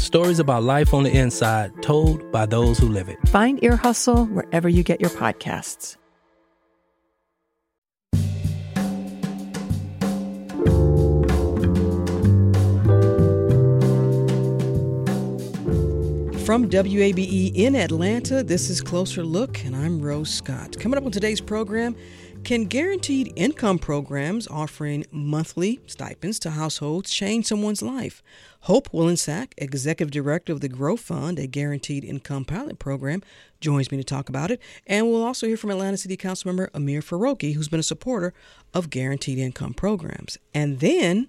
stories about life on the inside told by those who live it. Find Ear Hustle wherever you get your podcasts. From WABE in Atlanta, this is Closer Look, and I'm Rose Scott. Coming up on today's program, can guaranteed income programs offering monthly stipends to households change someone's life? Hope Wollensack, Executive Director of the Grow Fund, a guaranteed income pilot program, joins me to talk about it. And we'll also hear from Atlanta City Councilmember Amir Farokhi, who's been a supporter of guaranteed income programs. And then.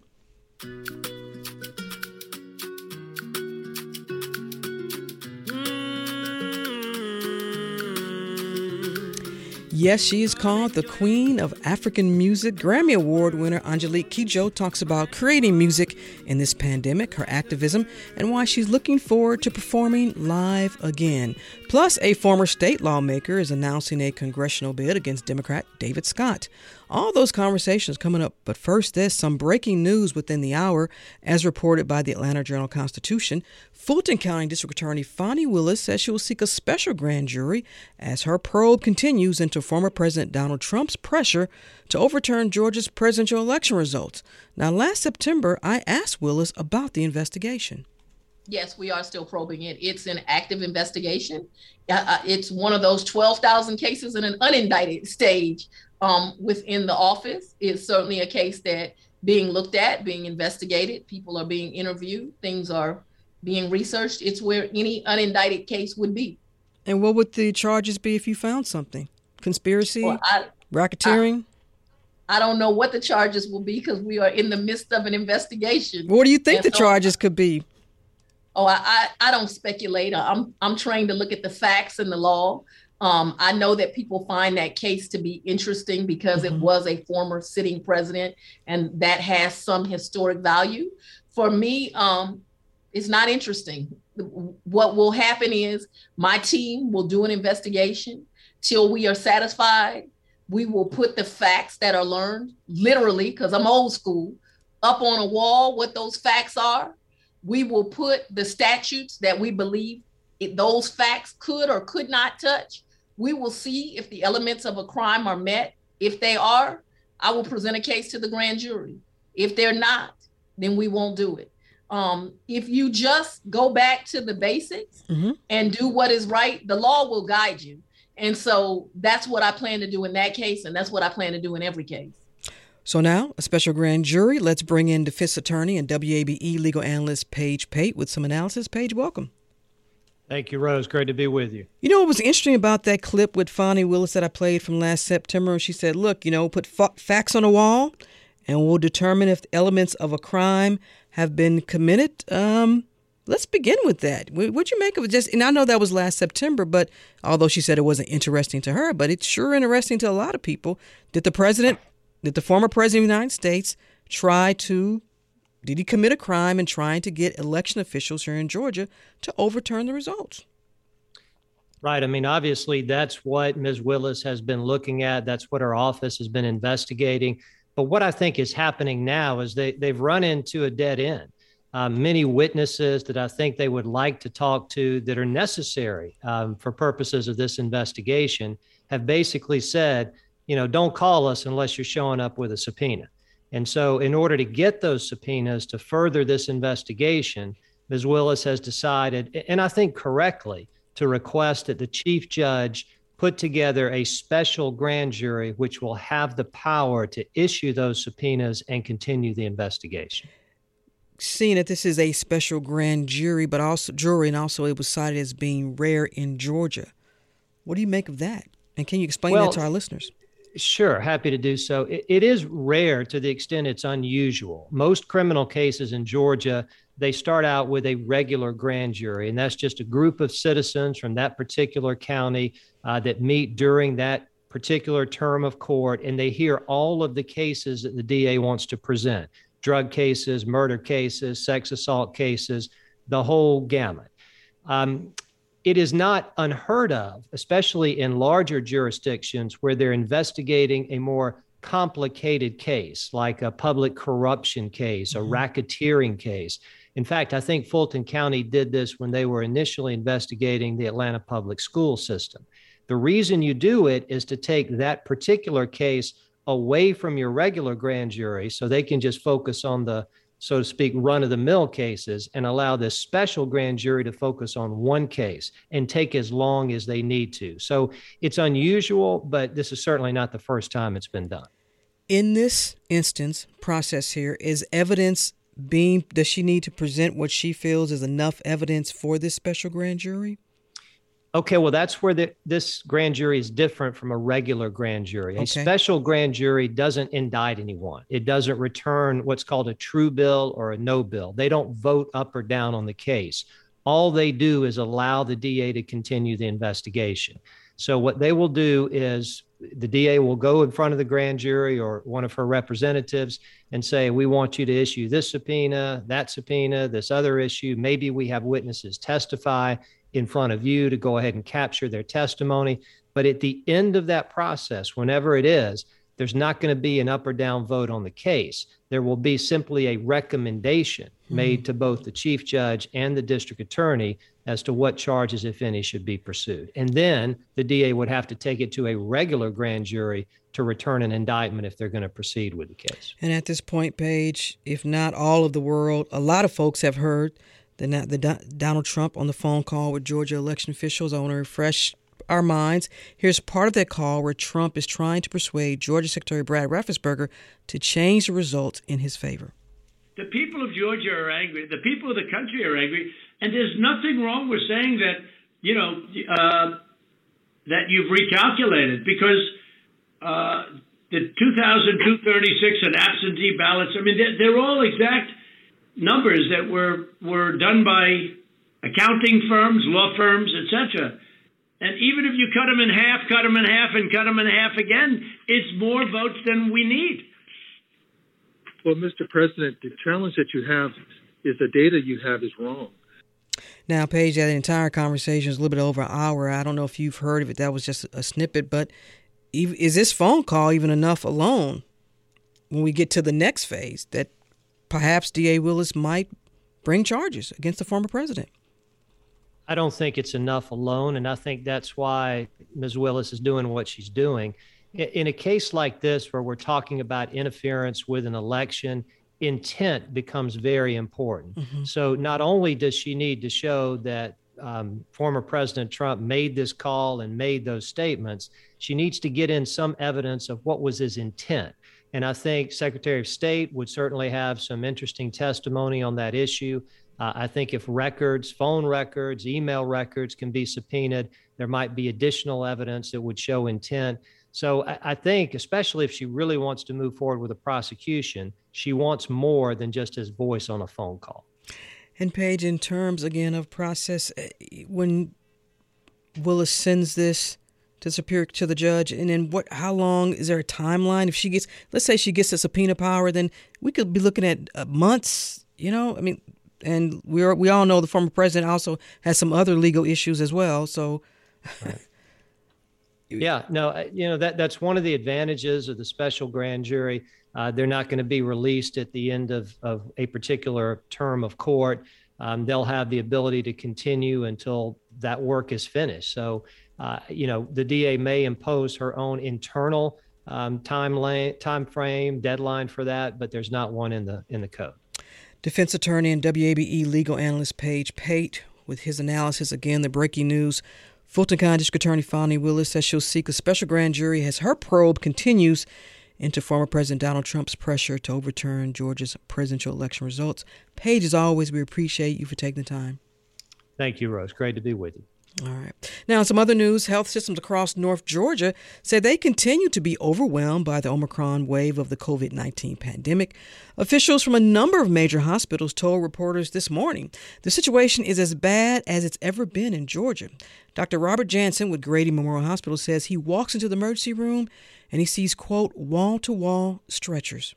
Yes, she is called the Queen of African Music. Grammy Award winner Angelique Kidjo talks about creating music in this pandemic, her activism, and why she's looking forward to performing live again. Plus, a former state lawmaker is announcing a congressional bid against Democrat David Scott. All those conversations coming up, but first, there's some breaking news within the hour, as reported by the Atlanta Journal Constitution. Fulton County District Attorney Fani Willis says she will seek a special grand jury as her probe continues into former President Donald Trump's pressure to overturn Georgia's presidential election results. Now, last September, I asked Willis about the investigation. Yes, we are still probing it. It's an active investigation. Uh, uh it's one of those 12,000 cases in an unindicted stage um, within the office. It's certainly a case that being looked at, being investigated, people are being interviewed, things are being researched. It's where any unindicted case would be. And what would the charges be if you found something? Conspiracy? Well, I, racketeering? I, I, don't know what the charges will be because we are in the midst of an investigation. What do you think and the so, charges could be? Oh, I, I, I don't speculate. I'm I'm trained to look at the facts and the law. Um, I know that people find that case to be interesting because mm-hmm. it was a former sitting president, and that has some historic value. For me, um, it's not interesting. What will happen is my team will do an investigation till we are satisfied. We will put the facts that are learned, literally, because I'm old school, up on a wall, what those facts are. We will put the statutes that we believe it, those facts could or could not touch we will see if the elements of a crime are met. If they are, I will present a case to the grand jury. If they're not, then we won't do it. Um, if you just go back to the basics mm-hmm. and do what is right, the law will guide you. And so that's what I plan to do in that case, and that's what I plan to do in every case. So now, a special grand jury. Let's bring in defense attorney and WABE legal analyst Paige Pate with some analysis. Paige, welcome. Thank you, Rose. Great to be with you. You know what was interesting about that clip with Fani Willis that I played from last September? And she said, look, you know, put fa- facts on the wall and we'll determine if elements of a crime have been committed. Um, let's begin with that. What'd you make of it? Just, and I know that was last September, but although she said it wasn't interesting to her, but it's sure interesting to a lot of people. Did the president, did the former president of the United States try to did he commit a crime in trying to get election officials here in Georgia to overturn the results? Right. I mean, obviously, that's what Ms. Willis has been looking at. That's what her office has been investigating. But what I think is happening now is they, they've run into a dead end. Uh, many witnesses that I think they would like to talk to that are necessary um, for purposes of this investigation have basically said, you know, don't call us unless you're showing up with a subpoena. And so, in order to get those subpoenas to further this investigation, Ms. Willis has decided, and I think correctly, to request that the chief judge put together a special grand jury which will have the power to issue those subpoenas and continue the investigation. Seeing that this is a special grand jury, but also jury, and also it was cited as being rare in Georgia. What do you make of that? And can you explain well, that to our listeners? Sure, happy to do so. It, it is rare to the extent it's unusual. Most criminal cases in Georgia, they start out with a regular grand jury, and that's just a group of citizens from that particular county uh, that meet during that particular term of court, and they hear all of the cases that the DA wants to present drug cases, murder cases, sex assault cases, the whole gamut. Um, it is not unheard of, especially in larger jurisdictions where they're investigating a more complicated case, like a public corruption case, a mm-hmm. racketeering case. In fact, I think Fulton County did this when they were initially investigating the Atlanta public school system. The reason you do it is to take that particular case away from your regular grand jury so they can just focus on the so to speak, run of the mill cases and allow this special grand jury to focus on one case and take as long as they need to. So it's unusual, but this is certainly not the first time it's been done. In this instance, process here, is evidence being, does she need to present what she feels is enough evidence for this special grand jury? Okay, well, that's where the, this grand jury is different from a regular grand jury. Okay. A special grand jury doesn't indict anyone. It doesn't return what's called a true bill or a no bill. They don't vote up or down on the case. All they do is allow the DA to continue the investigation. So, what they will do is the DA will go in front of the grand jury or one of her representatives and say, We want you to issue this subpoena, that subpoena, this other issue. Maybe we have witnesses testify in front of you to go ahead and capture their testimony. But at the end of that process, whenever it is, there's not going to be an up or down vote on the case. There will be simply a recommendation mm-hmm. made to both the chief judge and the district attorney as to what charges, if any, should be pursued. And then the DA would have to take it to a regular grand jury to return an indictment if they're going to proceed with the case. And at this point, Paige, if not all of the world, a lot of folks have heard the, the Donald Trump on the phone call with Georgia election officials. I want to refresh our minds. Here's part of that call where Trump is trying to persuade Georgia Secretary Brad Raffensperger to change the results in his favor. The people of Georgia are angry. The people of the country are angry, and there's nothing wrong with saying that. You know uh, that you've recalculated because uh, the 2,236 and absentee ballots. I mean, they're, they're all exact numbers that were were done by accounting firms, law firms, etc. And even if you cut them in half, cut them in half, and cut them in half again, it's more votes than we need. Well, Mr. President, the challenge that you have is the data you have is wrong. Now, Paige, that entire conversation is a little bit over an hour. I don't know if you've heard of it. That was just a snippet, but is this phone call even enough alone when we get to the next phase that perhaps D.A. Willis might bring charges against the former president. I don't think it's enough alone. And I think that's why Ms. Willis is doing what she's doing. In a case like this, where we're talking about interference with an election, intent becomes very important. Mm-hmm. So not only does she need to show that um, former President Trump made this call and made those statements, she needs to get in some evidence of what was his intent. And I think Secretary of State would certainly have some interesting testimony on that issue. Uh, I think if records, phone records, email records can be subpoenaed, there might be additional evidence that would show intent. So I, I think, especially if she really wants to move forward with a prosecution, she wants more than just his voice on a phone call. And Paige, in terms again of process, eh, when Willis sends this to superior to the judge and then what how long is there a timeline? If she gets let's say she gets a subpoena power then we could be looking at uh, months you know? I mean and we are, we all know the former president also has some other legal issues as well so. Right. yeah no you know that that's one of the advantages of the special grand jury. Uh, they're not going to be released at the end of, of a particular term of court. Um, they'll have the ability to continue until that work is finished. So uh, you know, the DA may impose her own internal um, time frame deadline for that, but there's not one in the in the code. Defense attorney and WABE legal analyst Paige Pate with his analysis again. The breaking news: Fulton County District Attorney Fani Willis says she'll seek a special grand jury as her probe continues into former President Donald Trump's pressure to overturn Georgia's presidential election results. Paige, as always, we appreciate you for taking the time. Thank you, Rose. Great to be with you. All right. Now, some other news health systems across North Georgia say they continue to be overwhelmed by the Omicron wave of the COVID 19 pandemic. Officials from a number of major hospitals told reporters this morning the situation is as bad as it's ever been in Georgia. Dr. Robert Jansen with Grady Memorial Hospital says he walks into the emergency room and he sees, quote, wall to wall stretchers.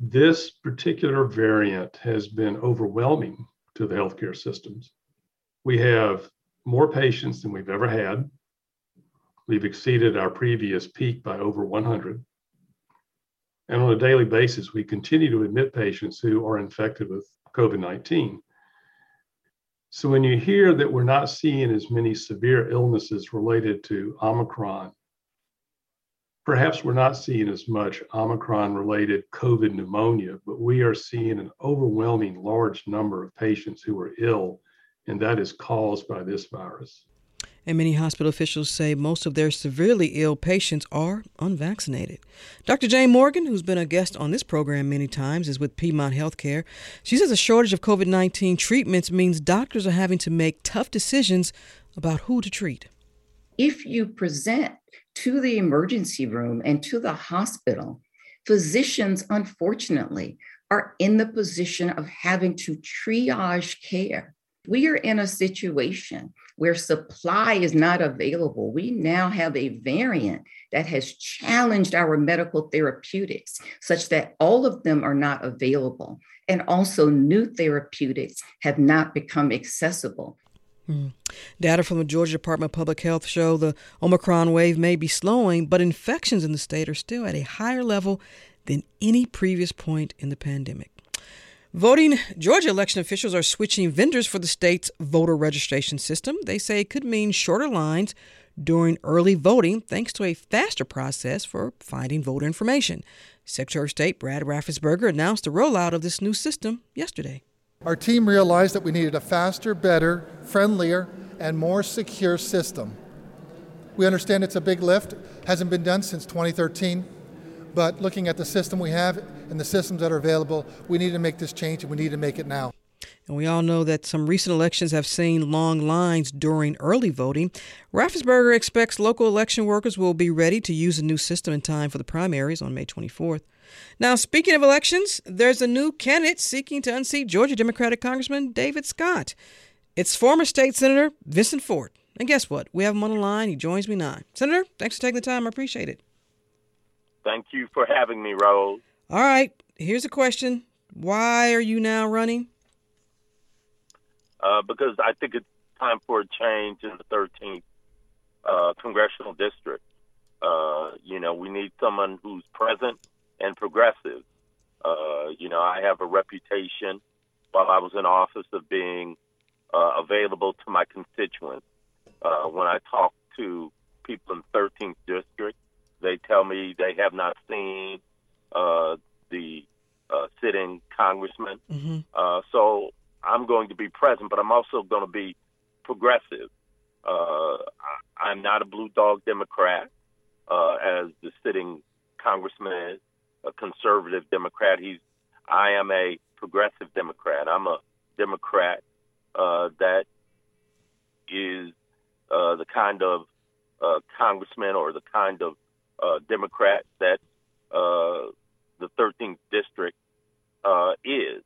This particular variant has been overwhelming to the healthcare systems. We have more patients than we've ever had. We've exceeded our previous peak by over 100. And on a daily basis, we continue to admit patients who are infected with COVID 19. So when you hear that we're not seeing as many severe illnesses related to Omicron, perhaps we're not seeing as much Omicron related COVID pneumonia, but we are seeing an overwhelming large number of patients who are ill and that is caused by this virus. And many hospital officials say most of their severely ill patients are unvaccinated. Dr. Jane Morgan, who's been a guest on this program many times, is with Piedmont Healthcare. She says a shortage of COVID 19 treatments means doctors are having to make tough decisions about who to treat. If you present to the emergency room and to the hospital, physicians, unfortunately, are in the position of having to triage care we are in a situation where supply is not available. We now have a variant that has challenged our medical therapeutics such that all of them are not available. And also, new therapeutics have not become accessible. Hmm. Data from the Georgia Department of Public Health show the Omicron wave may be slowing, but infections in the state are still at a higher level than any previous point in the pandemic. Voting Georgia election officials are switching vendors for the state's voter registration system. They say it could mean shorter lines during early voting thanks to a faster process for finding voter information. Secretary of State Brad Raffensperger announced the rollout of this new system yesterday. Our team realized that we needed a faster, better, friendlier, and more secure system. We understand it's a big lift, hasn't been done since 2013. But looking at the system we have and the systems that are available, we need to make this change and we need to make it now. And we all know that some recent elections have seen long lines during early voting. Raffensperger expects local election workers will be ready to use the new system in time for the primaries on May 24th. Now, speaking of elections, there's a new candidate seeking to unseat Georgia Democratic Congressman David Scott. It's former state senator Vincent Fort. And guess what? We have him on the line. He joins me now. Senator, thanks for taking the time. I appreciate it. Thank you for having me, Raul. All right. Here's a question. Why are you now running? Uh, because I think it's time for a change in the 13th uh, congressional district. Uh, you know, we need someone who's present and progressive. Uh, you know, I have a reputation while I was in office of being uh, available to my constituents. Uh, when I talk to people in 13th district, they tell me they have not seen uh, the uh, sitting congressman. Mm-hmm. Uh, so I'm going to be present, but I'm also going to be progressive. Uh, I, am not a blue dog Democrat, uh, as the sitting congressman is, a conservative Democrat. He's, I am a progressive Democrat. I'm a Democrat uh, that is the kind of congressman or the kind of uh, Democrat that uh, the 13th district uh, is.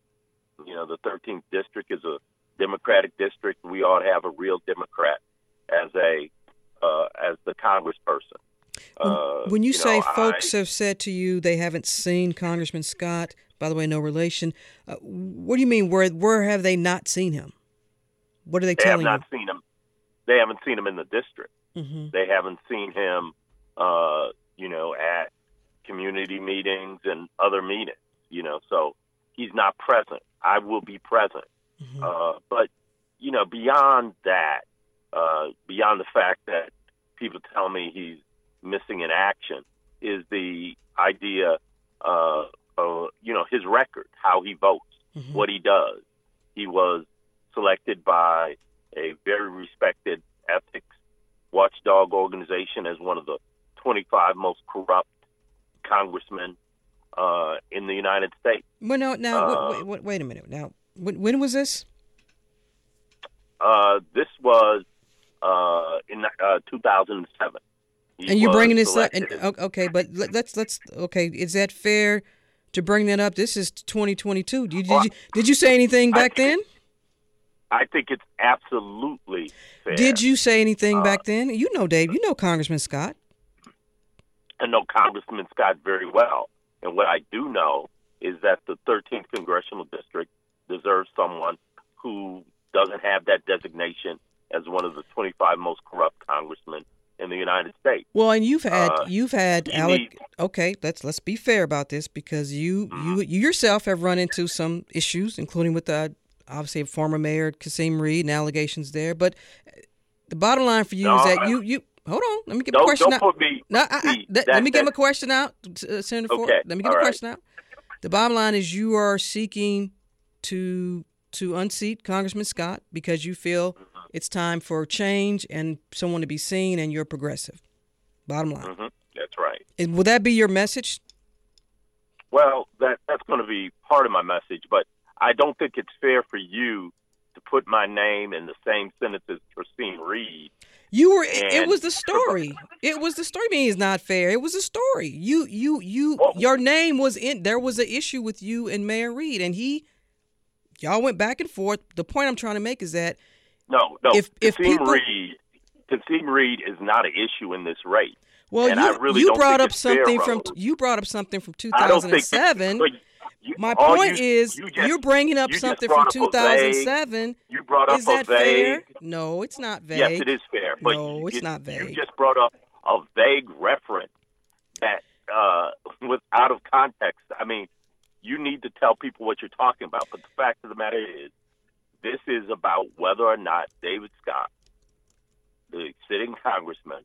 You know, the 13th district is a Democratic district. We ought to have a real Democrat as a uh, as the Congressperson. Uh, when you, you say know, folks I, have said to you they haven't seen Congressman Scott, by the way, no relation. Uh, what do you mean? Where where have they not seen him? What are they, they telling you? They have not you? seen him. They haven't seen him in the district. Mm-hmm. They haven't seen him uh, you know, at community meetings and other meetings, you know, so he's not present. I will be present. Mm-hmm. Uh, but, you know, beyond that, uh, beyond the fact that people tell me he's missing in action, is the idea, uh, of, you know, his record, how he votes, mm-hmm. what he does. He was selected by a very respected ethics watchdog organization as one of the 25 most corrupt congressmen uh, in the United States. Well, no, now uh, wait, wait, wait, a minute. Now, when, when was this? Uh, this was uh, in uh, 2007. He and you're bringing this up. And, okay, but let- let's let's okay. Is that fair to bring that up? This is 2022. Did you did you, did you say anything back then? I think it's absolutely fair. Did you say anything Uh, back then? You know, Dave. You know Congressman Scott. I know Congressman Scott very well. And what I do know is that the 13th congressional district deserves someone who doesn't have that designation as one of the 25 most corrupt congressmen in the United States. Well, and you've had Uh, you've had you Alec. need- okay, let's let's be fair about this because you Mm-hmm. you you yourself have run into some issues, including with the obviously former mayor Kasim Reed and allegations there. But the bottom line for you No, is that I- you you hold on. Let me get my Don't- question don't out. put me- no, I, I, let, that- let me get that- my question out, uh, Senator Fort. Okay, Let me get my right. question out. The bottom line is you are seeking to to unseat Congressman Scott because you feel Mm-hmm. it's time for change and someone to be seen, and you're progressive. Bottom line. hmm That's right. And Will that be your message? Well, that that's going to be part of my message, but I don't think it's fair for you to put my name in the same sentence as Christine Reed. You were. It, it was the story. It was the story. I mean, it's not fair. It was a story. You, you, you. Oh. Your name was in. There was an issue with you and Mayor Reed, and he. Y'all went back and forth. The point I'm trying to make is that No, no. If- if Kasim people- Reed, Kasim Reed is not an issue in this race. well, And you I really you brought up fair, something from you brought up something from I don't think 2007. but you- My point you- is you you're bringing up something from up a vague- 2007. You brought up is a that fair? No, it's not vague. Yes, it is fair. But No, it's you- not vague. You just brought up a vague reference that uh, was out of context. I mean, you need to tell people what you're talking about. But the fact of the matter is, this is about whether or not David Scott, the sitting congressman,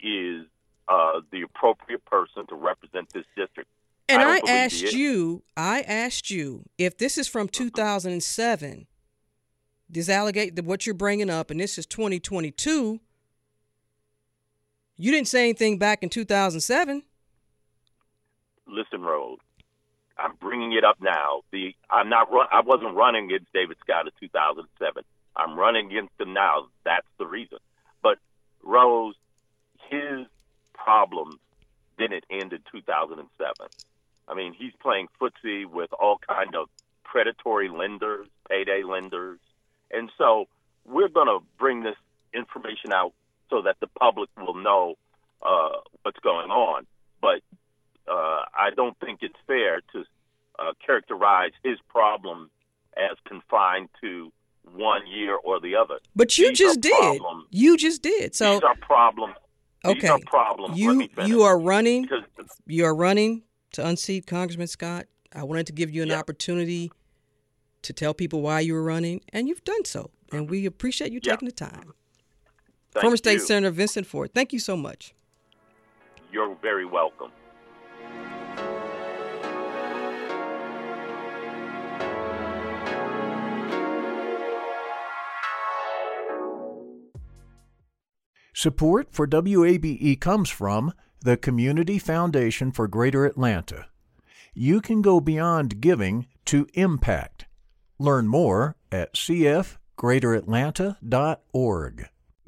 is uh, the appropriate person to represent this district. And don't I, asked you, I asked you if this is from uh-huh. 2007, this allegate what you're bringing up, and this is 2022. You didn't say anything back in 2007. listen, Rose, I'm bringing it up now. The I'm not run. I wasn't running against David Scott in 2007. I'm running against him now. That's the reason. But Rose, his problems didn't end in 2007. I mean, he's playing footsie with all kind of predatory lenders, payday lenders, and so we're going to bring this information out so that the public will know uh, what's going on. But uh, I don't think it's fair to uh, characterize his problem as confined to one year or the other. But you These just did. Problems. You just did. So These are problems. These okay, are problems. You you are running. You are running to unseat Congressman Scott. I wanted to give you an opportunity to tell people why you were running, and you've done so. And we appreciate you taking the time. Thank Former State. Senator Vincent Fort, thank you so much. You're very welcome. Support for WABE comes from the Community Foundation for Greater Atlanta. You can go beyond giving to impact. Learn more at cfgreateratlanta.org.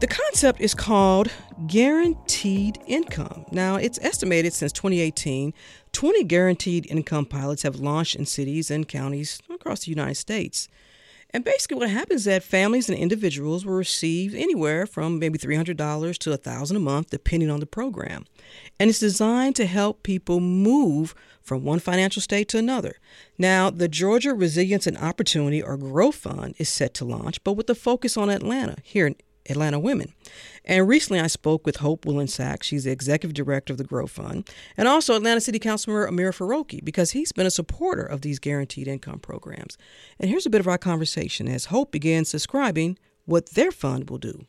The concept is called guaranteed income. Now, it's estimated since 2018, 20 guaranteed income pilots have launched in cities and counties across the United States. And basically, what happens is that families and individuals will receive anywhere from maybe $300 to $1,000 a month, depending on the program. And it's designed to help people move from one financial state to another. Now, the Georgia Resilience and Opportunity or GROW Fund is set to launch, but with a focus on Atlanta, here in Atlanta women. And recently I spoke with Hope Wollensack. She's the executive director of the Grow Fund, and also Atlanta City Councilor Amir Farokhi, because he's been a supporter of these guaranteed income programs. And here's a bit of our conversation as Hope begins describing what their fund will do.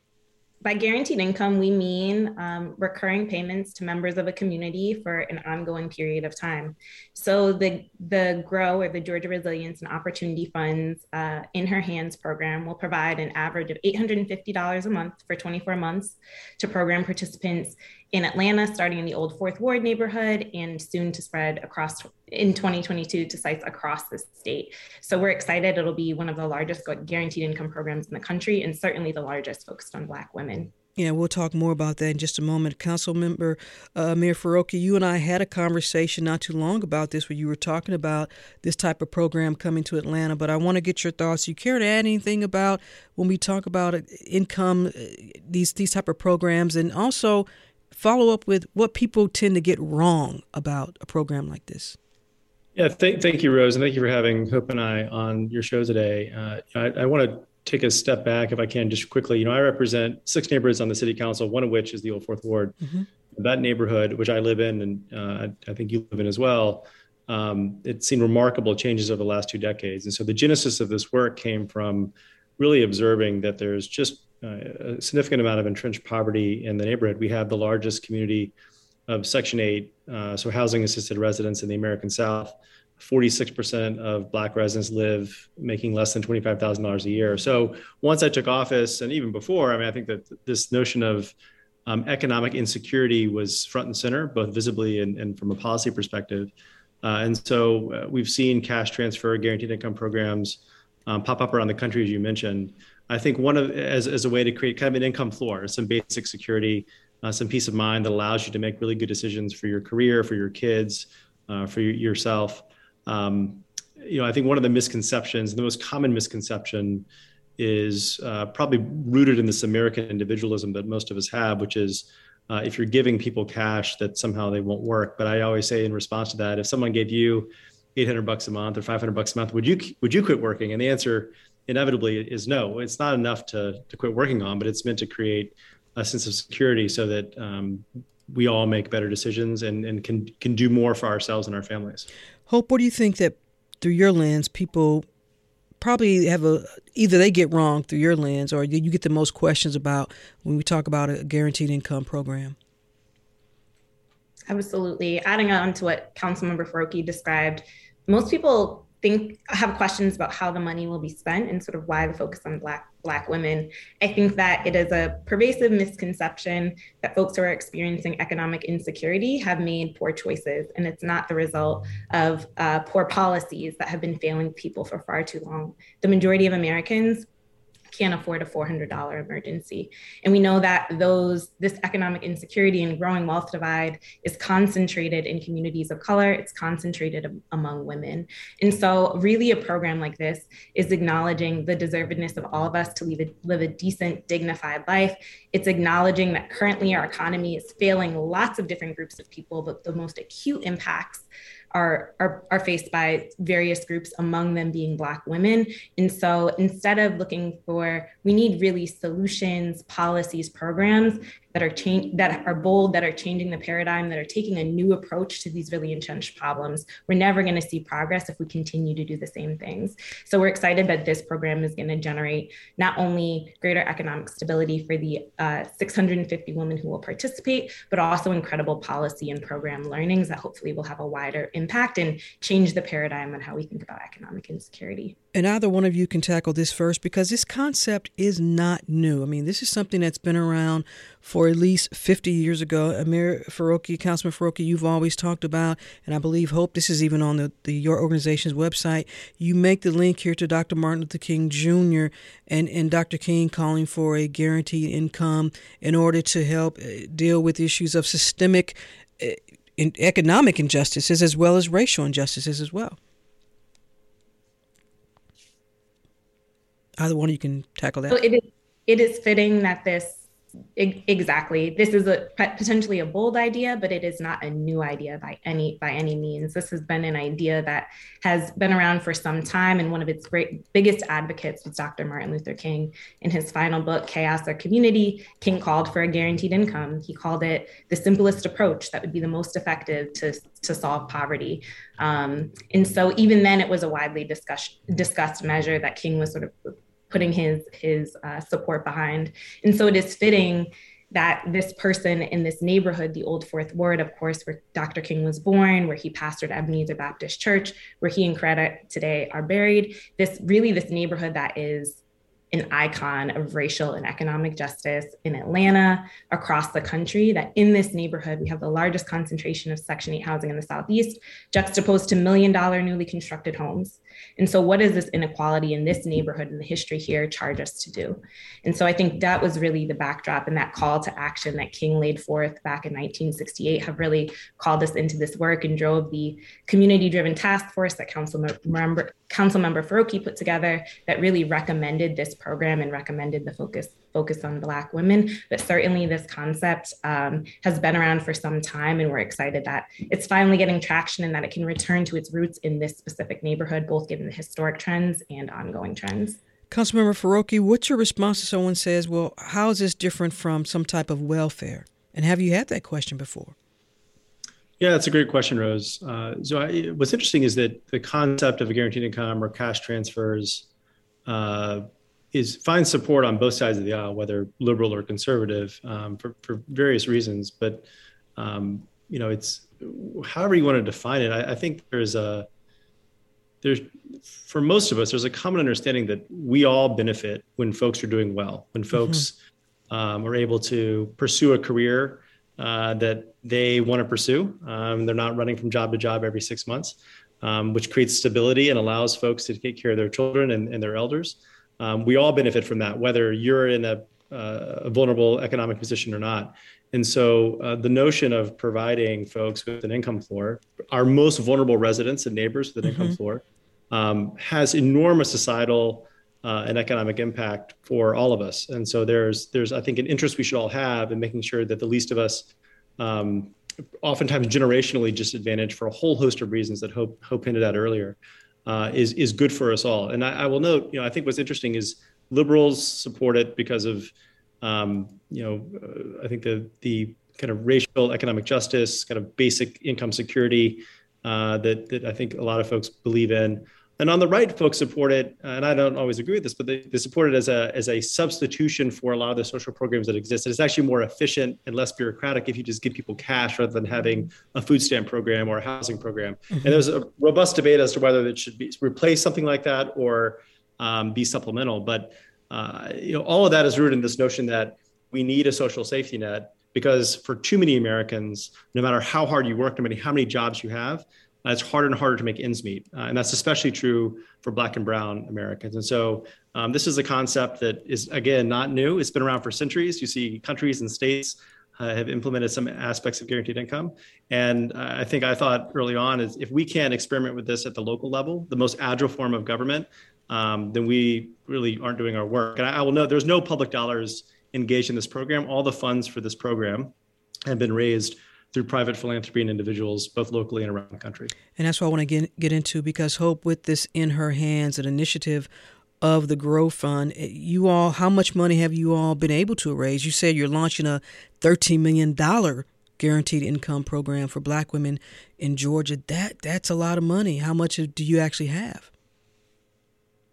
By guaranteed income, we mean um, recurring payments to members of a community for an ongoing period of time. So the the GROW or the Georgia Resilience and Opportunity Funds uh, in Her Hands program will provide an average of $850 a month for 24 months to program participants in Atlanta, starting in the old Fourth Ward neighborhood, and soon to spread across in 2022 to sites across the state. So we're excited. It'll be one of the largest guaranteed income programs in the country, and certainly the largest focused on Black women. Yeah, we'll talk more about that in just a moment. Council member uh, Amir Farokhi, you and I had a conversation not too long about this where you were talking about this type of program coming to Atlanta, but I want to get your thoughts. You care to add anything about when we talk about uh, income, uh, these these type of programs, and also follow up with what people tend to get wrong about a program like this. Yeah, th- thank you, Rose, and thank you for having Hope and I on your show today. Uh, I, I want to take a step back, if I can, just quickly. You know, I represent six neighborhoods on the city council, one of which is the Old Fourth Ward. Mm-hmm. That neighborhood, which I live in, and uh, I, think you live in as well, um, it's seen remarkable changes over the last two decades. And so the genesis of this work came from really observing that there's just a significant amount of entrenched poverty in the neighborhood. We have the largest community of Section 8, uh, so housing assisted residents in the American South. 46% of Black residents live making less than $25,000 a year. So once I took office, and even before, I mean, I think that this notion of um, economic insecurity was front and center, both visibly and, and from a policy perspective. Uh, and so uh, we've seen cash transfer, guaranteed income programs um, pop up around the country, as you mentioned. I think one of as, as a way to create kind of an income floor, some basic security, uh, some peace of mind that allows you to make really good decisions for your career, for your kids, uh, for yourself. Um, you know, I think one of the misconceptions, the most common misconception, is uh, probably rooted in this American individualism that most of us have, which is uh, if you're giving people cash, that somehow they won't work. But I always say in response to that, if someone gave you 800 bucks a month or 500 bucks a month, would you would you quit working? And the answer inevitably is no. It's not enough to to quit working on, but it's meant to create a sense of security so that um, we all make better decisions and, and can can do more for ourselves and our families. Hope, what do you think that through your lens, people probably have a either they get wrong through your lens or you get the most questions about when we talk about a guaranteed income program? Absolutely. Adding on to what Councilmember Farokhi described, most people think have questions about how the money will be spent and sort of why the focus on black black women. I think that it is a pervasive misconception that folks who are experiencing economic insecurity have made poor choices and it's not the result of uh, poor policies that have been failing people for far too long. The majority of americans can't afford a $400 emergency. And we know that those this economic insecurity and growing wealth divide is concentrated in communities of color, it's concentrated among women. And so really a program like this is acknowledging the deservedness of all of us to a, live a decent, dignified life. It's acknowledging that currently our economy is failing lots of different groups of people, but the most acute impacts are, are, are faced by various groups, among them being Black women. And so instead of looking for, we need really solutions, policies, programs that are change that are bold, that are changing the paradigm, that are taking a new approach to these really entrenched problems. We're never going to see progress if we continue to do the same things. So we're excited that this program is going to generate not only greater economic stability for the uh, 650 women who will participate, but also incredible policy and program learnings that hopefully will have a wider impact and change the paradigm on how we think about economic insecurity. And either one of you can tackle this first because this concept is not new. I mean, this is something that's been around for at least 50 years ago. Amir Farokhi, Councilman Farokhi, you've always talked about, and I believe, hope this is even on the, the your organization's website. You make the link here to Dr. Martin Luther King Jr. and, and Dr. King calling for a guaranteed income in order to help uh, deal with issues of systemic uh, economic injustices as well as racial injustices as well. Either one of you can tackle that. So it is, it is fitting that this exactly this is a potentially a bold idea but it is not a new idea by any by any means. This has been an idea that has been around for some time and one of its great biggest advocates was dr martin luther king. In his final book chaos or community king called for a guaranteed income. He called it the simplest approach that would be the most effective to to solve poverty. Um, and so even then it was a widely discussed discussed measure that king was sort of putting his his uh, support behind. And so it is fitting that this person in this neighborhood, the Old Fourth Ward, of course, where Dr. King was born, where he pastored Ebenezer Baptist Church, where he and Coretta today are buried, this really this neighborhood that is an icon of racial and economic justice in Atlanta, across the country, that in this neighborhood, we have the largest concentration of Section 8 housing in the Southeast, juxtaposed to million dollar newly constructed homes. And so, what does this inequality in this neighborhood and the history here charge us to do? And so, I think that was really the backdrop and that call to action that King laid forth back in 1968 have really called us into this work and drove the community driven task force that Council member, Council member put together that really recommended this program and recommended the focus focus on Black women. But certainly, this concept um, has been around for some time, and we're excited that it's finally getting traction and that it can return to its roots in this specific neighborhood, both given the historic trends and ongoing trends. Councilmember Farokhi, what's your response to someone says, well, how is this different from some type of welfare? And have you had that question before? Yeah, that's a great question, Rose. Uh, so, I, what's interesting is that the concept of a guaranteed income or cash transfers uh, is find support on both sides of the aisle, whether liberal or conservative, um, for, for various reasons. But um, you know, it's however you want to define it. I, I, think there's a there's for most of us there's a common understanding that we all benefit when folks are doing well, when mm-hmm. folks mm-hmm. um, are able to pursue a career uh, that they want to pursue. Um, they're not running from job to job every six months, um, which creates stability and allows folks to take care of their children and, and their elders um, we all benefit from that, whether you're in a, uh, a vulnerable economic position or not. And so uh, the notion of providing folks with an income floor, our most vulnerable residents and neighbors with an mm-hmm. income floor, um, has enormous societal uh, and economic impact for all of us. And so there's there's I think an interest we should all have in making sure that the least of us, um, oftentimes generationally disadvantaged for a whole host of reasons that Hope Hope hinted at earlier, uh, is is good for us all. And I, I, will note, you know, I think what's interesting is liberals support it because of, um, you know, uh, I think the the kind of racial economic justice, kind of basic income security uh, that that I think a lot of folks believe in. And on the right, folks support it, and I don't always agree with this, but they, they support it as a as a substitution for a lot of the social programs that exist. It's actually more efficient and less bureaucratic if you just give people cash rather than having a food stamp program or a housing program. Mm-hmm. And there's a robust debate as to whether it should be replace something like that or um, be supplemental. But uh, you know, all of that is rooted in this notion that we need a social safety net because for too many Americans, no matter how hard you work, no matter how many jobs you have, uh, it's harder and harder to make ends meet. Uh, and that's especially true for Black and Brown Americans. And so um, this is a concept that is, again, not new. It's been around for centuries. You see countries and states uh, have implemented some aspects of guaranteed income. And uh, I think I thought early on is if we can't experiment with this at the local level, the most agile form of government, um, then we really aren't doing our work. And I, I will note there's no public dollars engaged in this program. All the funds for this program have been raised through private philanthropy and individuals, both locally and around the country. And that's what I want to get, get into because Hope, with this in her hands, an initiative of the Grow Fund, eh, you all, how much money have you all been able to raise? You said you're launching a $13 million guaranteed income program for black women in Georgia. That That's a lot of money. How much do you actually have?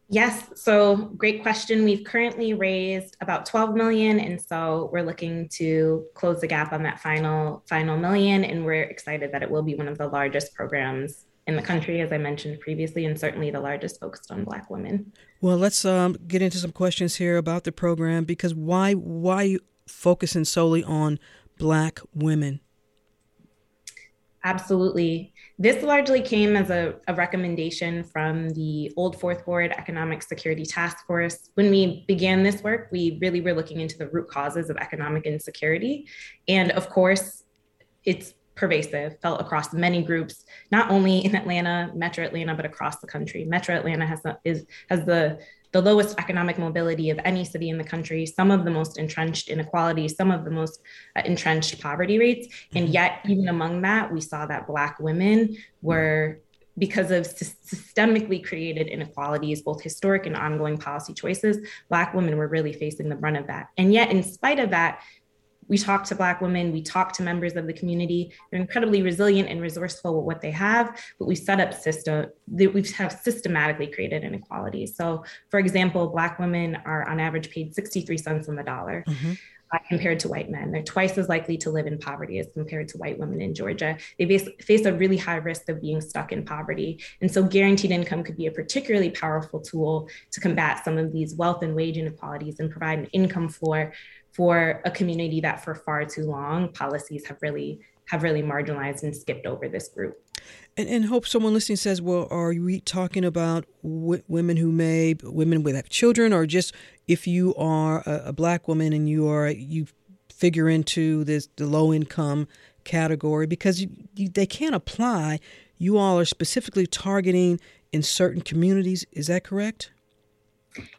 Yes, so great question. We've currently raised about 12 million and so we're looking to close the gap on that final final million and we're excited that it will be one of the largest programs in the country as I mentioned previously and certainly the largest focused on black women. Well, let's um, get into some questions here about the program because why why focusing solely on black women? Absolutely. This largely came as a, a, recommendation from the Old Fourth Ward Economic Security Task Force. When we began this work, we really were looking into the root causes of economic insecurity. And of course, it's pervasive, felt across many groups, not only in Atlanta, Metro Atlanta, but across the country. Metro Atlanta has, is, has the the lowest economic mobility of any city in the country, some of the most entrenched inequalities, some of the most uh, entrenched poverty rates. And mm-hmm. yet, even among that, we saw that Black women were because of systemically created inequalities, both historic and ongoing policy choices, Black women were really facing the brunt of that. And yet, in spite of that, we talk to Black women, we talk to members of the community. They're incredibly resilient and resourceful with what they have, but we set up system we have systematically created inequalities. So, for example, Black women are on average paid 63 cents on the dollar. Mm-hmm. Uh, compared to white men. They're twice as likely to live in poverty as compared to white women in Georgia. They face a really high risk of being stuck in poverty. And so, guaranteed income could be a particularly powerful tool to combat some of these wealth and wage inequalities and provide an income floor for a community that for far too long policies have really have really marginalized and skipped over this group. And, and hope someone listening says, well, are we talking about w- women who may, women with have children, or just if you are a, a black woman and you are, you figure into this, the low income category because you, you, they can't apply. You all are specifically targeting in certain communities. Is that correct?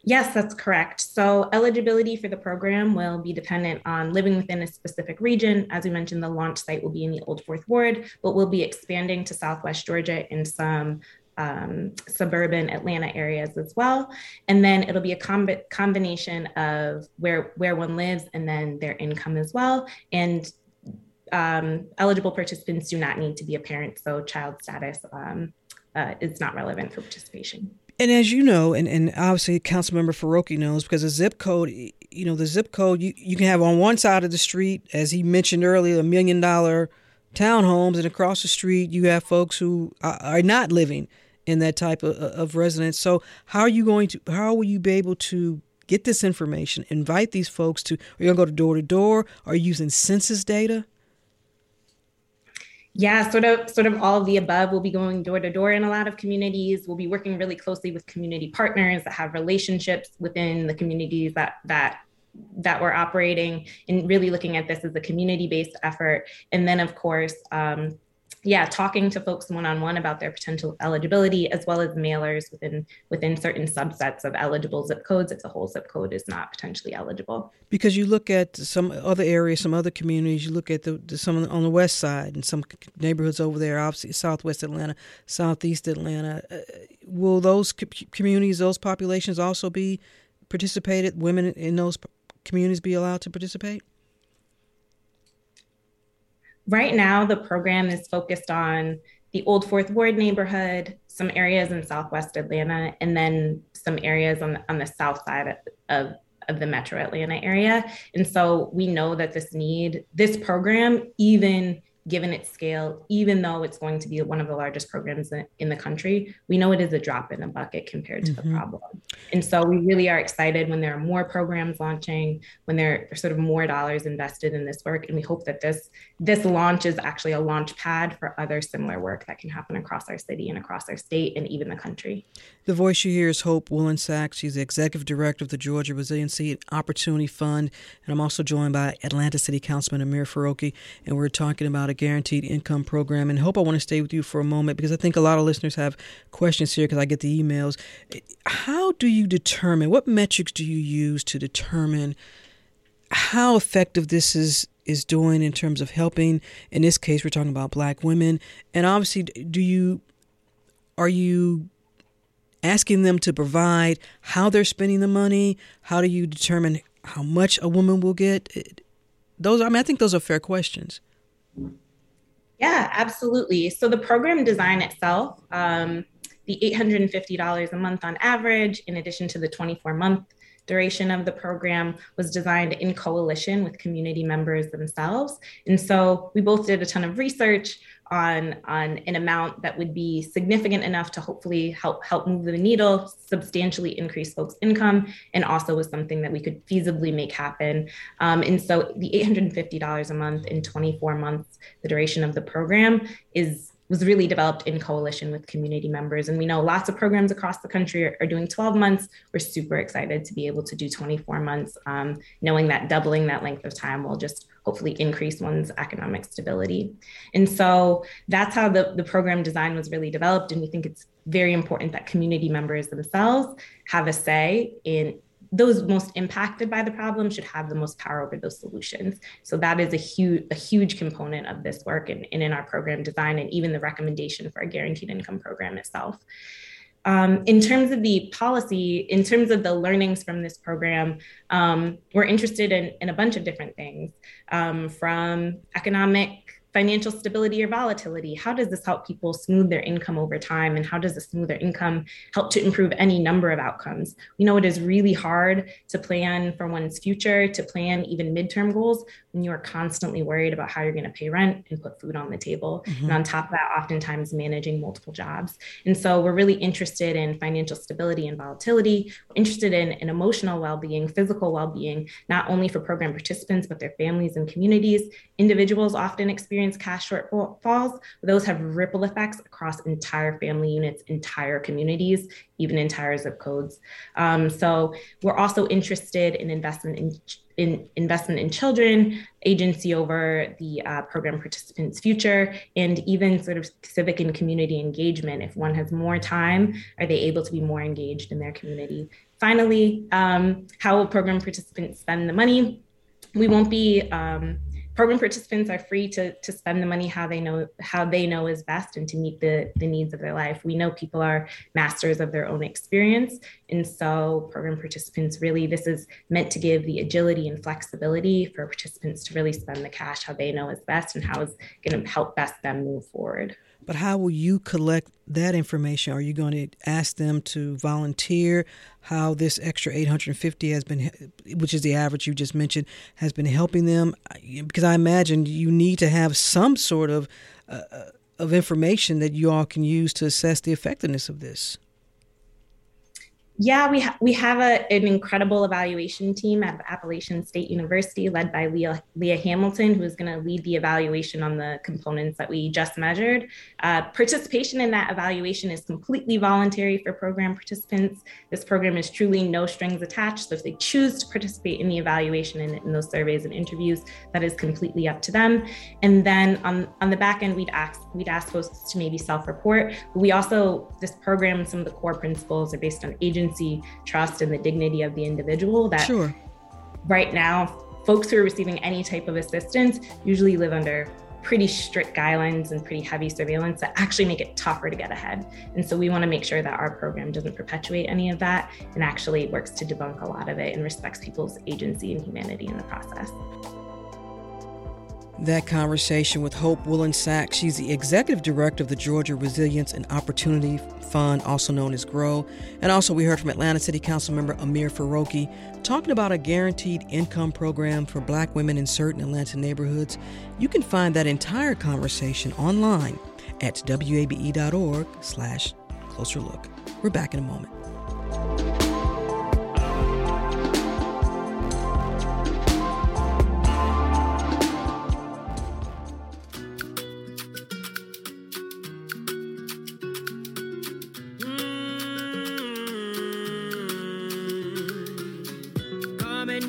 Yes, that's correct. So eligibility for the program will be dependent on living within a specific region. As we mentioned, the launch site will be in the Old Fourth Ward, but we'll be expanding to Southwest Georgia in some um, suburban Atlanta areas as well. And then it'll be a com- combination of where, where one lives and then their income as well. And um, eligible participants do not need to be a parent, so child status um, uh, is not relevant for participation. And as you know, and, and obviously Councilmember Farokhi knows, because the zip code, you know, the zip code, you, you can have on one side of the street, as he mentioned earlier, a million dollar townhomes, and across the street, you have folks who are, not living in that type of, uh, of residence. So, how are you going to, how will you be able to get this information, invite these folks to, are you going to go to door to door? Are you using census data? Yeah, sort of sort of all of the above. We'll be going door to door in a lot of communities. We'll be working really closely with community partners that have relationships within the communities that that that we're operating and really looking at this as a community-based effort. And then of course, um, yeah, talking to folks one-on-one about their potential eligibility, as well as mailers within within certain subsets of eligible zip codes if the whole zip code is not potentially eligible. Because you look at some other areas, some other communities, you look at the, the some on the west side and some neighborhoods over there, obviously Southwest Atlanta, Southeast Atlanta. Uh, will those communities, those populations, also be participated? Women in those communities be allowed to participate? Right now, the program is focused on the Old Fourth Ward neighborhood, some areas in Southwest Atlanta, and then some areas on, on the south side of, of the metro Atlanta area. And so we know that this need, this program, even given its scale, even though it's going to be one of the largest programs in the country, we know it is a drop in the bucket compared to mm-hmm. the problem. And so we really are excited when there are more programs launching, when there are sort of more dollars invested in this work. And we hope that this this launch is actually a launch pad for other similar work that can happen across our city and across our state and even the country. The voice you hear is Hope Wollensack. She's the executive director of the Georgia Resiliency and Opportunity Fund. And I'm also joined by Atlanta City Councilman Amir Farokhi. And we're talking about a guaranteed income program. And Hope, I want to stay with you for a moment because I think a lot of listeners have questions here because I get the emails. How do you determine, what metrics do you use to determine how effective this is is doing in terms of helping in this case we're talking about black women and obviously do you are you asking them to provide how they're spending the money how do you determine how much a woman will get those i mean i think those are fair questions yeah absolutely so the program design itself um, the $850 a month on average in addition to the 24 month duration of the program was designed in coalition with community members themselves. And so we both did a ton of research on, on an amount that would be significant enough to hopefully help help move the needle, substantially increase folks' income, and also was something that we could feasibly make happen. Um, and so the $850 a month in 24 months, the duration of the program, is was really developed in coalition with community members. And we know lots of programs across the country are, are doing 12 months. We're super excited to be able to do 24 months, um, knowing that doubling that length of time will just hopefully increase one's economic stability. And so that's how the, the program design was really developed. And we think it's very important that community members themselves have a say in those most impacted by the problem should have the most power over those solutions. So that is a huge a huge component of this work and, and in our program design and even the recommendation for a guaranteed income program itself. Um, in terms of the policy, in terms of the learnings from this program, um, we're interested in, in, a bunch of different things um, from economic financial stability or volatility? How does this help people smooth their income over time? And how does a smoother income help to improve any number of outcomes? We know it is really hard to plan for one's future, to plan even midterm goals when you are constantly worried about how you're going to pay rent and put food on the table. Mm-hmm. And on top of that, oftentimes managing multiple jobs. And so we're really interested in financial stability and volatility. We're interested in, in emotional well being, physical well being, not only for program participants, but their families and communities. Individuals often experience cash shortfalls. Those have ripple effects across entire family units, entire communities, even entire zip codes. Um, so we're also interested in investment in in investment in children, agency over the uh, program participants' future, and even sort of civic and community engagement. If one has more time, are they able to be more engaged in their community? Finally, um, how will program participants spend the money? We won't be um, program participants are free to, to spend the money how they know how they know is best and to meet the, the needs of their life. We know people are masters of their own experience. And so program participants really, this is meant to give the agility and flexibility for participants to really spend the cash how they know is best and how is going to help best them move forward. But how will you collect that information? Are you going to ask them to volunteer? How this extra 850 has been, which is the average you just mentioned, has been helping them? Because I imagine you need to have some sort of uh, uh of information that you all can use to assess the effectiveness of this. Yeah, we, ha- we have a, an incredible evaluation team at Appalachian State University led by Leah, Leah Hamilton, who is going to lead the evaluation on the components that we just measured. Uh, participation in that evaluation is completely voluntary for program participants. This program is truly no strings attached. So if they choose to participate in the evaluation and in those surveys and interviews, that is completely up to them. And then on, on the back end, we'd ask, we'd ask folks to maybe self-report. We also, this program, some of the core principles are based on agency agency trust and the dignity of the individual that sure. right now folks who are receiving any type of assistance usually live under pretty strict guidelines and pretty heavy surveillance that actually make it tougher to get ahead. And so we want to make sure that our program doesn't perpetuate any of that and actually works to debunk a lot of it and respects people's agency and humanity in the process that conversation with Hope Wollensack. She's the executive director of the Georgia Resilience and Opportunity Fund, also known as GROW. And also, we heard from Atlanta City Council member Amir Farokhi talking about a guaranteed income program for black women in certain Atlanta neighborhoods. You can find that entire conversation online at wabe.org slash closer look. We're back in a moment.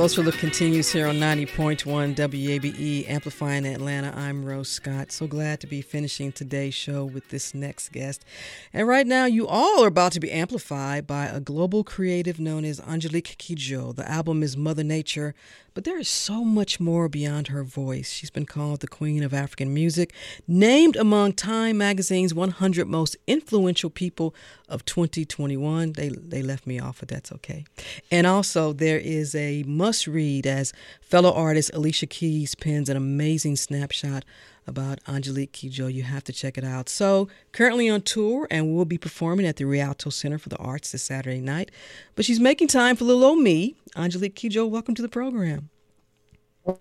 Closer Look continues here on 90.1 WABE, amplifying Atlanta. I'm Rose Scott. So glad to be finishing today's show with this next guest. And right now, you all are about to be amplified by a global creative known as Angelique Kidjo. The album is Mother Nature, but there is so much more beyond her voice. She's been called the Queen of African Music, named among Time Magazine's 100 most influential people of 2021. They, they left me off, but that's okay. And also, there is a must read as fellow artist Alicia Keys pens an amazing snapshot about Angelique Kidjo. You have to check it out. So, currently on tour and we'll be performing at the Rialto Center for the Arts this Saturday night. But she's making time for little old me. Angelique Kidjo, welcome to the program.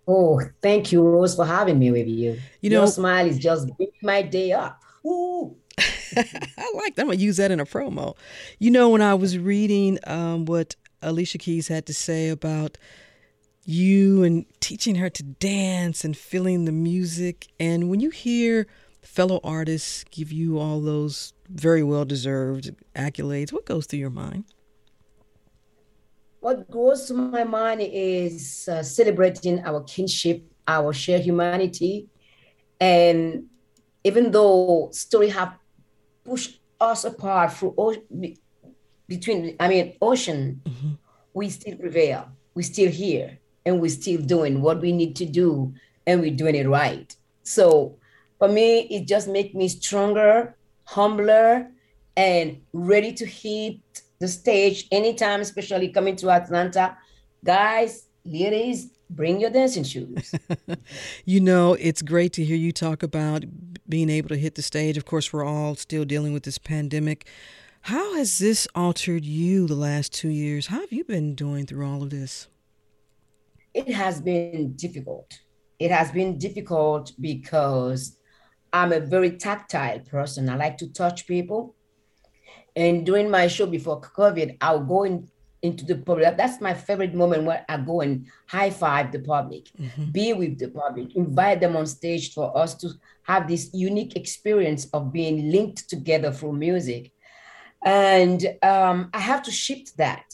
Oh, thank you, Rose, for having me with you. You know, Your smile is just my day up. Ooh. I like that. I'm gonna use that in a promo. You know, when I was reading um, what Alicia Keys had to say about you and teaching her to dance and feeling the music. And when you hear fellow artists give you all those very well deserved accolades, what goes through your mind? what goes to my mind is uh, celebrating our kinship, our shared humanity, and even though story have pushed us apart through between, I mean, ocean, mm-hmm. we still prevail. We're still here, and we're still doing what we need to do, and we're doing it right. So, for me, it just makes me stronger, humbler, and ready to hit the stage anytime, especially coming to Atlanta. Guys, ladies, bring your dancing shoes. you know, it's great to hear you talk about being able to hit the stage. Of course, we're all still dealing with this pandemic. How has this altered you the last two years? How have you been doing through all of this? It has been difficult. It has been difficult because I'm a very tactile person. I like to touch people. And during my show before COVID, I'll go in, into the public. That's my favorite moment where I go and high five the public, mm-hmm. be with the public, invite them on stage for us to have this unique experience of being linked together through music. And um, I have to shift that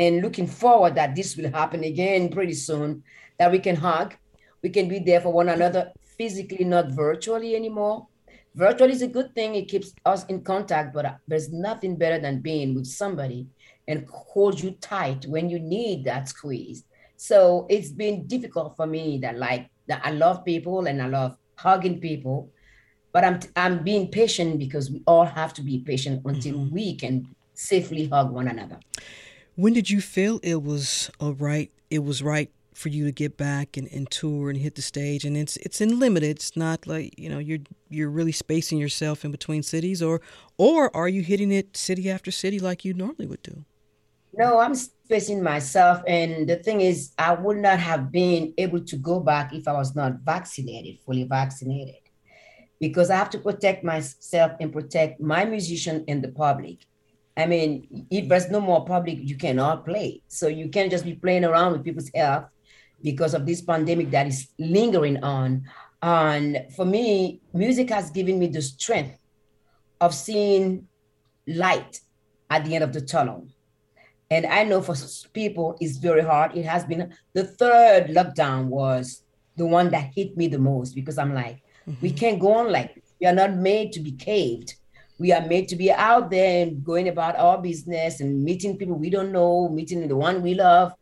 and looking forward that this will happen again pretty soon, that we can hug, we can be there for one another physically, not virtually anymore. Virtual is a good thing. It keeps us in contact, but there's nothing better than being with somebody and hold you tight when you need that squeeze. So it's been difficult for me that like that I love people and I love hugging people, but I'm I'm being patient because we all have to be patient until mm-hmm. we can safely hug one another. When did you feel it was all right? It was right for you to get back and, and tour and hit the stage? And it's it's in limited. It's not like you know you're you're really spacing yourself in between cities or or are you hitting it city after city like you normally would do? No i'm spacing myself. And the thing is i would not have been able to go back if i was not vaccinated fully vaccinated. Because i have to protect myself and protect my musician and the public I mean, if there's no more public, you cannot play. So you can't just be playing around with people's health because of this pandemic that is lingering on. And for me, music has given me the strength of seeing light at the end of the tunnel. And I know for people it's very hard. It has been the third lockdown was the one that hit me the most because I'm like, mm-hmm. we can't go on like this. We are not made to be caved. We are made to be out there and going about our business and meeting people we don't know, meeting the one we love.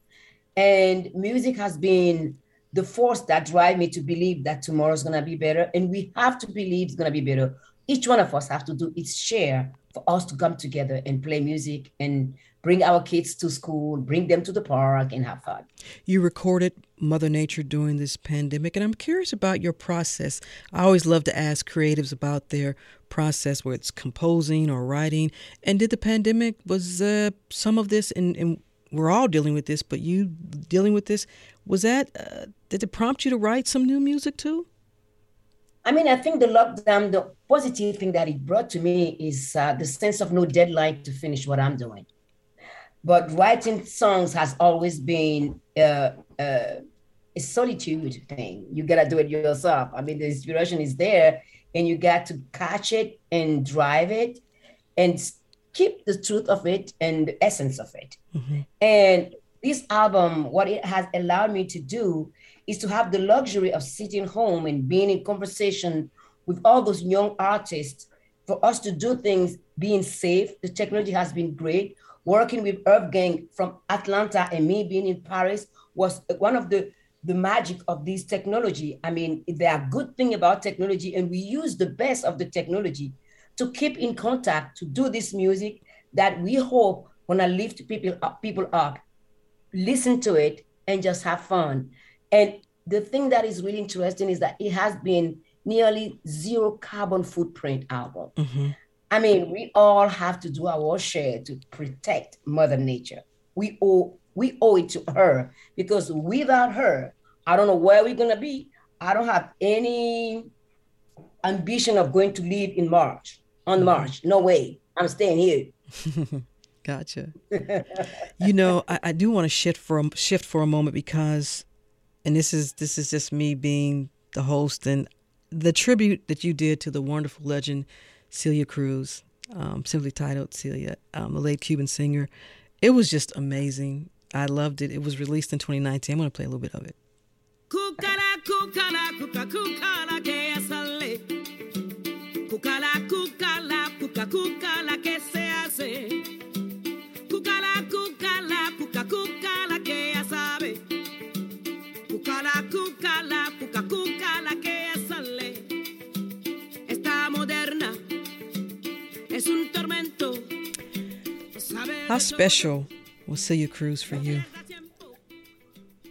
And music has been the force that drive me to believe that tomorrow's gonna be better. And we have to believe it's gonna be better. Each one of us have to do its share for us to come together and play music and bring our kids to school, bring them to the park and have fun. You recorded Mother Nature during this pandemic, and I'm curious about your process. I always love to ask creatives about their process, whether it's composing or writing. And did the pandemic was uh, some of this and, in we're all dealing with this, but you dealing with this, was that, uh, did it prompt you to write some new music too? I mean, I think the lockdown, the positive thing that it brought to me is uh, the sense of no deadline to finish what I'm doing. But writing songs has always been uh, uh, a solitude thing. You gotta do it yourself. I mean, the inspiration is there, and you got to catch it and drive it, and keep the truth of it and the essence of it. Mm-hmm. And this album, what it has allowed me to do is to have the luxury of sitting home and being in conversation with all those young artists for us to do things being safe. The technology has been great. Working with Earth Gang from Atlanta and me being in Paris was one of the the magic of this technology. I mean, there are good thing about technology, and we use the best of the technology to keep in contact, to do this music that we hope when I lift people up, people up, listen to it and just have fun. And the thing that is really interesting is that it has been nearly zero carbon footprint album. Mm-hmm. I mean, we all have to do our share to protect Mother Nature. We owe we owe it to her because without her, I don't know where we're gonna be. I don't have any ambition of going to live in March on mm-hmm. March. No way. I'm staying here. gotcha. you know, I, I do want to shift for a, shift for a moment because, and this is this is just me being the host and the tribute that you did to the wonderful legend Celia Cruz, um, simply titled Celia, um, the late Cuban singer. It was just amazing. I loved it. It was released in 2019. I'm going to play a little bit of it. How special was Celia Cruz for you?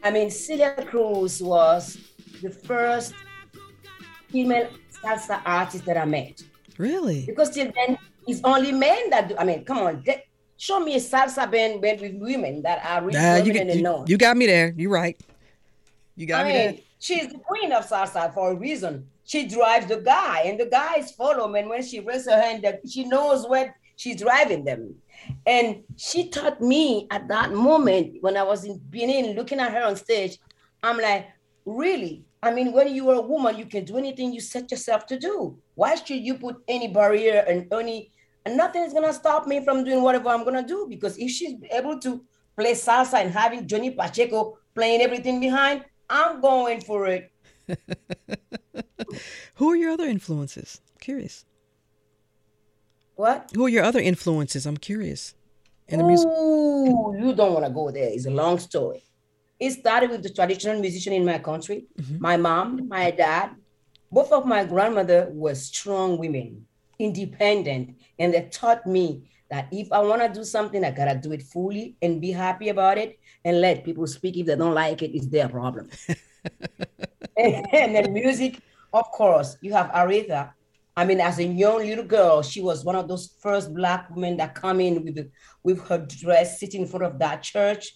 I mean, Celia Cruz was the first female salsa artist that I met. Really? Because till then, it's only men that do. I mean, come on, they, show me a salsa band, band with women that are really Nah, you, get- you, you got me there. You're right. You got I me mean, there. she's the queen of salsa for a reason. She drives the guy, and the guys follow. And when she raises her hand, that she knows where she's driving them. And she taught me at that moment when I was in Benin, looking at her on stage. I'm like, really? I mean, when you are a woman, you can do anything you set yourself to do. Why should you put any barrier and any and nothing is gonna stop me from doing whatever I'm gonna do? Because if she's able to play salsa and having Johnny Pacheco playing everything behind, I'm going for it. Who are your other influences? Curious. What? Who are your other influences? I'm curious. In the music. Ooh, you don't want to go there. It's a long story. It started with the traditional musician in my country. Mm-hmm. My mom, my dad, both of my grandmother were strong women, independent, and they taught me that if I want to do something, I gotta do it fully and be happy about it and let people speak. If they don't like it, it's their problem. and then music, of course, you have Aretha. I mean, as a young little girl, she was one of those first black women that come in with the, with her dress, sitting in front of that church.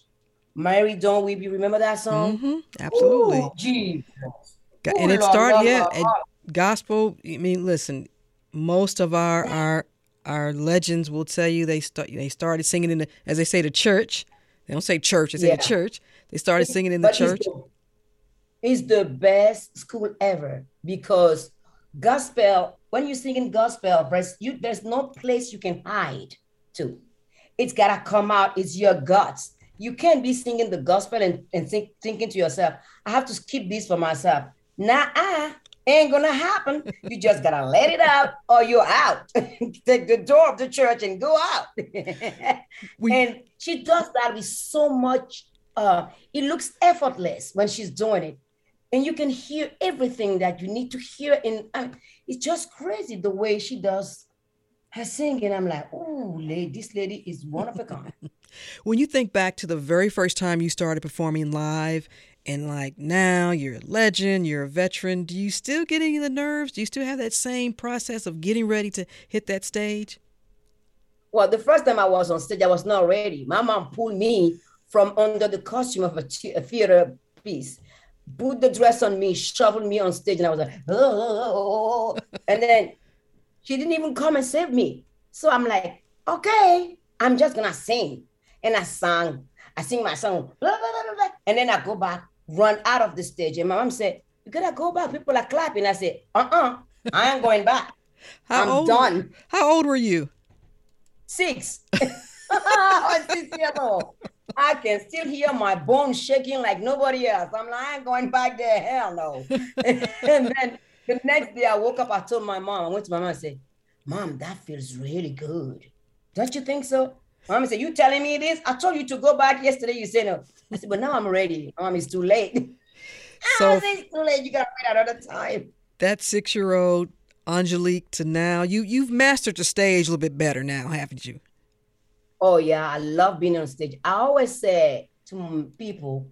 Mary Don't we? You remember that song? Mhm, absolutely. Ooh, Jesus. Ooh, and it started, yeah. Lord, and Lord. gospel. I mean, listen, most of our our our legends will tell you they start they started singing in the as they say the church. They don't say church. They say Yeah. the church. They started singing in the But it's church. the- It's the best school ever because gospel, when you sing in gospel, there's, you, there's no place you can hide to. It's got to come out. It's your guts. You can't be singing the gospel and, and think, thinking to yourself, I have to keep this for myself. Nah, ain't gonna happen. You just gotta let it out or you're out. Take the door of the church and go out. and she does that with so much uh it looks effortless when she's doing it and you can hear everything that you need to hear in I mean, it's just crazy the way she does her singing i'm like oh lady this lady is one of a kind When you think back to the very first time you started performing live, and like now you're a legend, you're a veteran, do you still get any of the nerves? Do you still have that same process of getting ready to hit that stage? well the first time i was on stage i was not ready my mom pulled me from under the costume of a, a theater piece put the dress on me shoveled me on stage and i was like oh, oh, oh, oh and then she didn't even come and save me. So i'm like okay i'm just gonna sing. And i sang i sing my song blah, blah, blah, and then i go back run out of the stage. And my mom said you gotta go back. People are clapping. I said uh-uh i ain't going back. How i'm old, done. How old were you? six. I was six years old. I can still hear my bones shaking like nobody else. I'm like, I ain't going back there. Hell no. and then the next day I woke up, I told my mom, I went to my mom and said, Mom, that feels really good. Don't you think so? Mom said, You telling me this? I told you to go back yesterday. You said no. I said, But now I'm ready. Mom, it's too late. So- I said, It's too late. You gotta wait another time. That six year old Angelique to now, you you've mastered the stage a little bit better now, haven't you? Oh yeah, I love being on stage. I always say to people,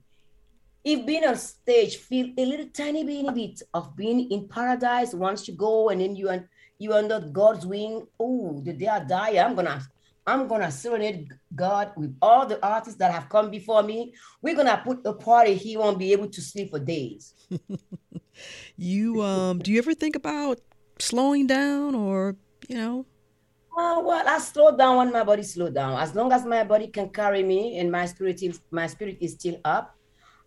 if being on stage feel a little tiny bitty bit of being in paradise once you go and then you and you under God's wing. Oh, the day I die, I'm gonna I'm gonna serenade God with all the artists that have come before me. We're gonna put a party he won't be able to sleep for days. You um do you ever think about slowing down or, you know, Oh, well, I slow down when my body slow down. As long as my body can carry me and my spirit is my spirit is still up,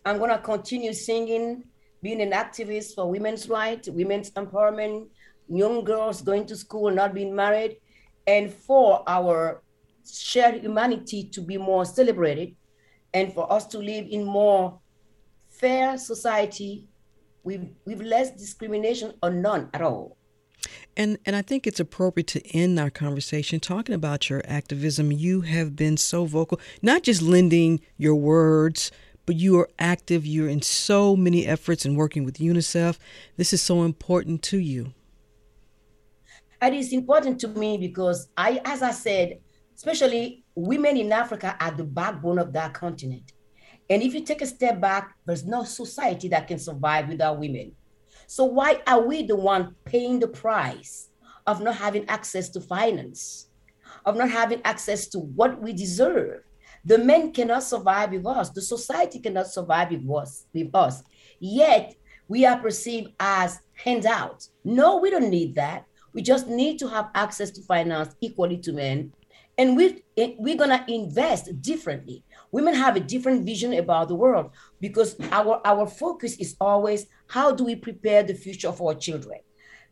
I'm gonna continue singing, being an activist for women's rights, women's empowerment, young girls going to school, not being married, and for our shared humanity to be more celebrated. and for us to live in more fair society with, with less discrimination or none at all. And and I think it's appropriate to end our conversation talking about your activism. You have been so vocal, not just lending your words, but you are active. You're in so many efforts and working with UNICEF. This is so important to you. And It is important to me because I, as I said, especially women in Africa are the backbone of that continent. And if you take a step back, there's no society that can survive without women. So why are we the one paying the price of not having access to finance, of not having access to what we deserve? The men cannot survive with us. The society cannot survive with us. With us. Yet we are perceived as handouts. No, we don't need that. We just need to have access to finance equally to men. And we, eh, we're going to invest differently. Women have a different vision about the world because our, our focus is always how do we prepare the future of our children?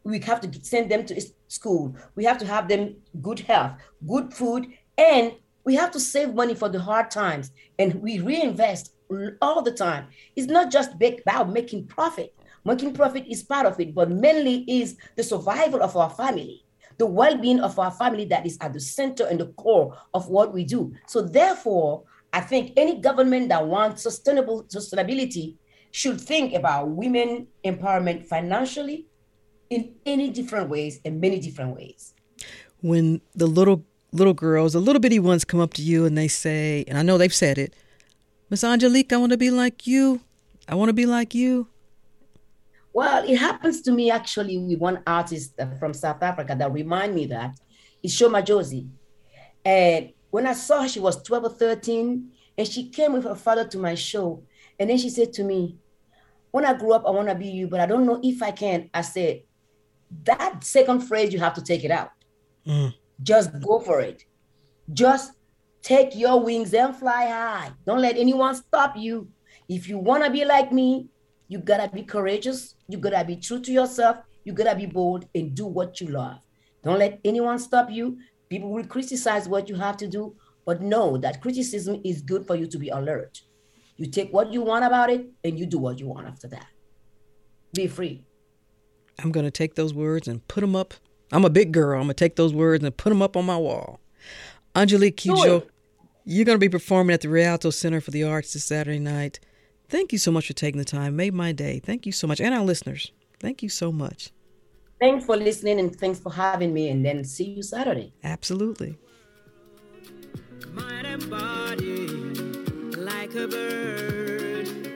We have to send them to school. We have to have them good health, good food, and we have to save money for the hard times. And we reinvest all the time. It's not just about making profit. Making profit is part of it, but mainly is the survival of our family, the well-being of our family that is at the center and the core of what we do. So therefore, I think any government that wants sustainable sustainability should think about women empowerment financially in any different ways in many different ways. When the little little girls, the little bitty ones come up to you and they say, and I know they've said it, Miss Angelique, I want to be like you. I want to be like you. Well, it happens to me actually with one artist uh, from South Africa that remind me that it's Sho Madjozi. And when I saw her, she was 12 or 13, and she came with her father to my show. And then she said to me, When I grew up, I want to be you, but I don't know if I can. I said, That second phrase, you have to take it out. Mm. Just go for it. Just take your wings and fly high. Don't let anyone stop you. If you want to be like me, you gotta be courageous. You gotta be true to yourself. You gotta be bold and do what you love. Don't let anyone stop you. People will criticize what you have to do, but know that criticism is good for you to be alert. You take what you want about it and you do what you want after that. Be free. I'm going to take those words and put them up. I'm a big girl. I'm going to take those words and put them up on my wall. Angelique Kidjo, you're going to be performing at the Rialto Center for the Arts this Saturday night. Thank you so much for taking the time. Made my day. Thank you so much. And our listeners, thank you so much. Thanks for listening and thanks for having me. And then see you Saturday. Absolutely. Mind and body like a bird.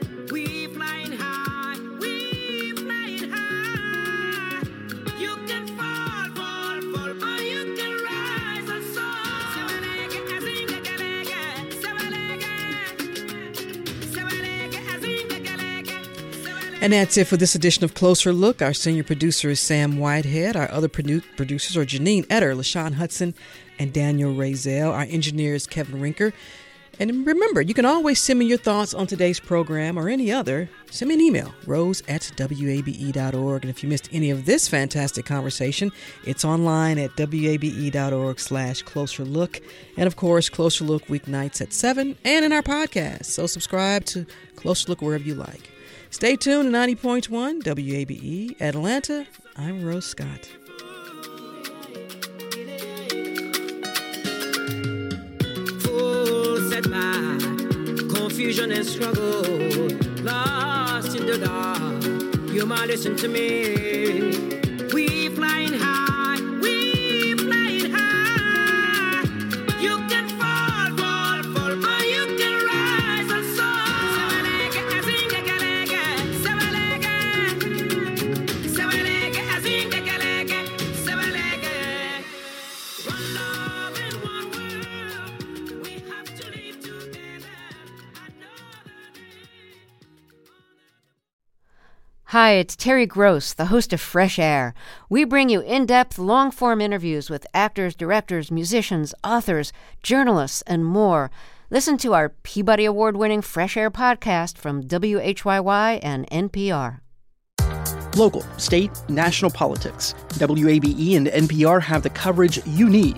And that's it for this edition of Closer Look. Our senior producer is Sam Whitehead. Our other produ- producers are Janine Etter, LaShawn Hudson, and Daniel Razel. Our engineer is Kevin Rinker. And remember, you can always send me your thoughts on today's program or any other. Send me an email, rose at wabe.org. And if you missed any of this fantastic conversation, it's online at wabe.org slash closer look. And of course, Closer Look weeknights at 7 and in our podcast. So subscribe to Closer Look wherever you like. Stay tuned to 90.1 WABE Atlanta. I'm Rose Scott. Full set by confusion and struggle, lost in the dark. You might listen to me. Hi, it's Terry Gross, the host of Fresh Air. We bring you in depth, long form interviews with actors, directors, musicians, authors, journalists, and more. Listen to our Peabody Award winning Fresh Air podcast from WHYY and NPR. Local, state, national politics. WABE and NPR have the coverage you need.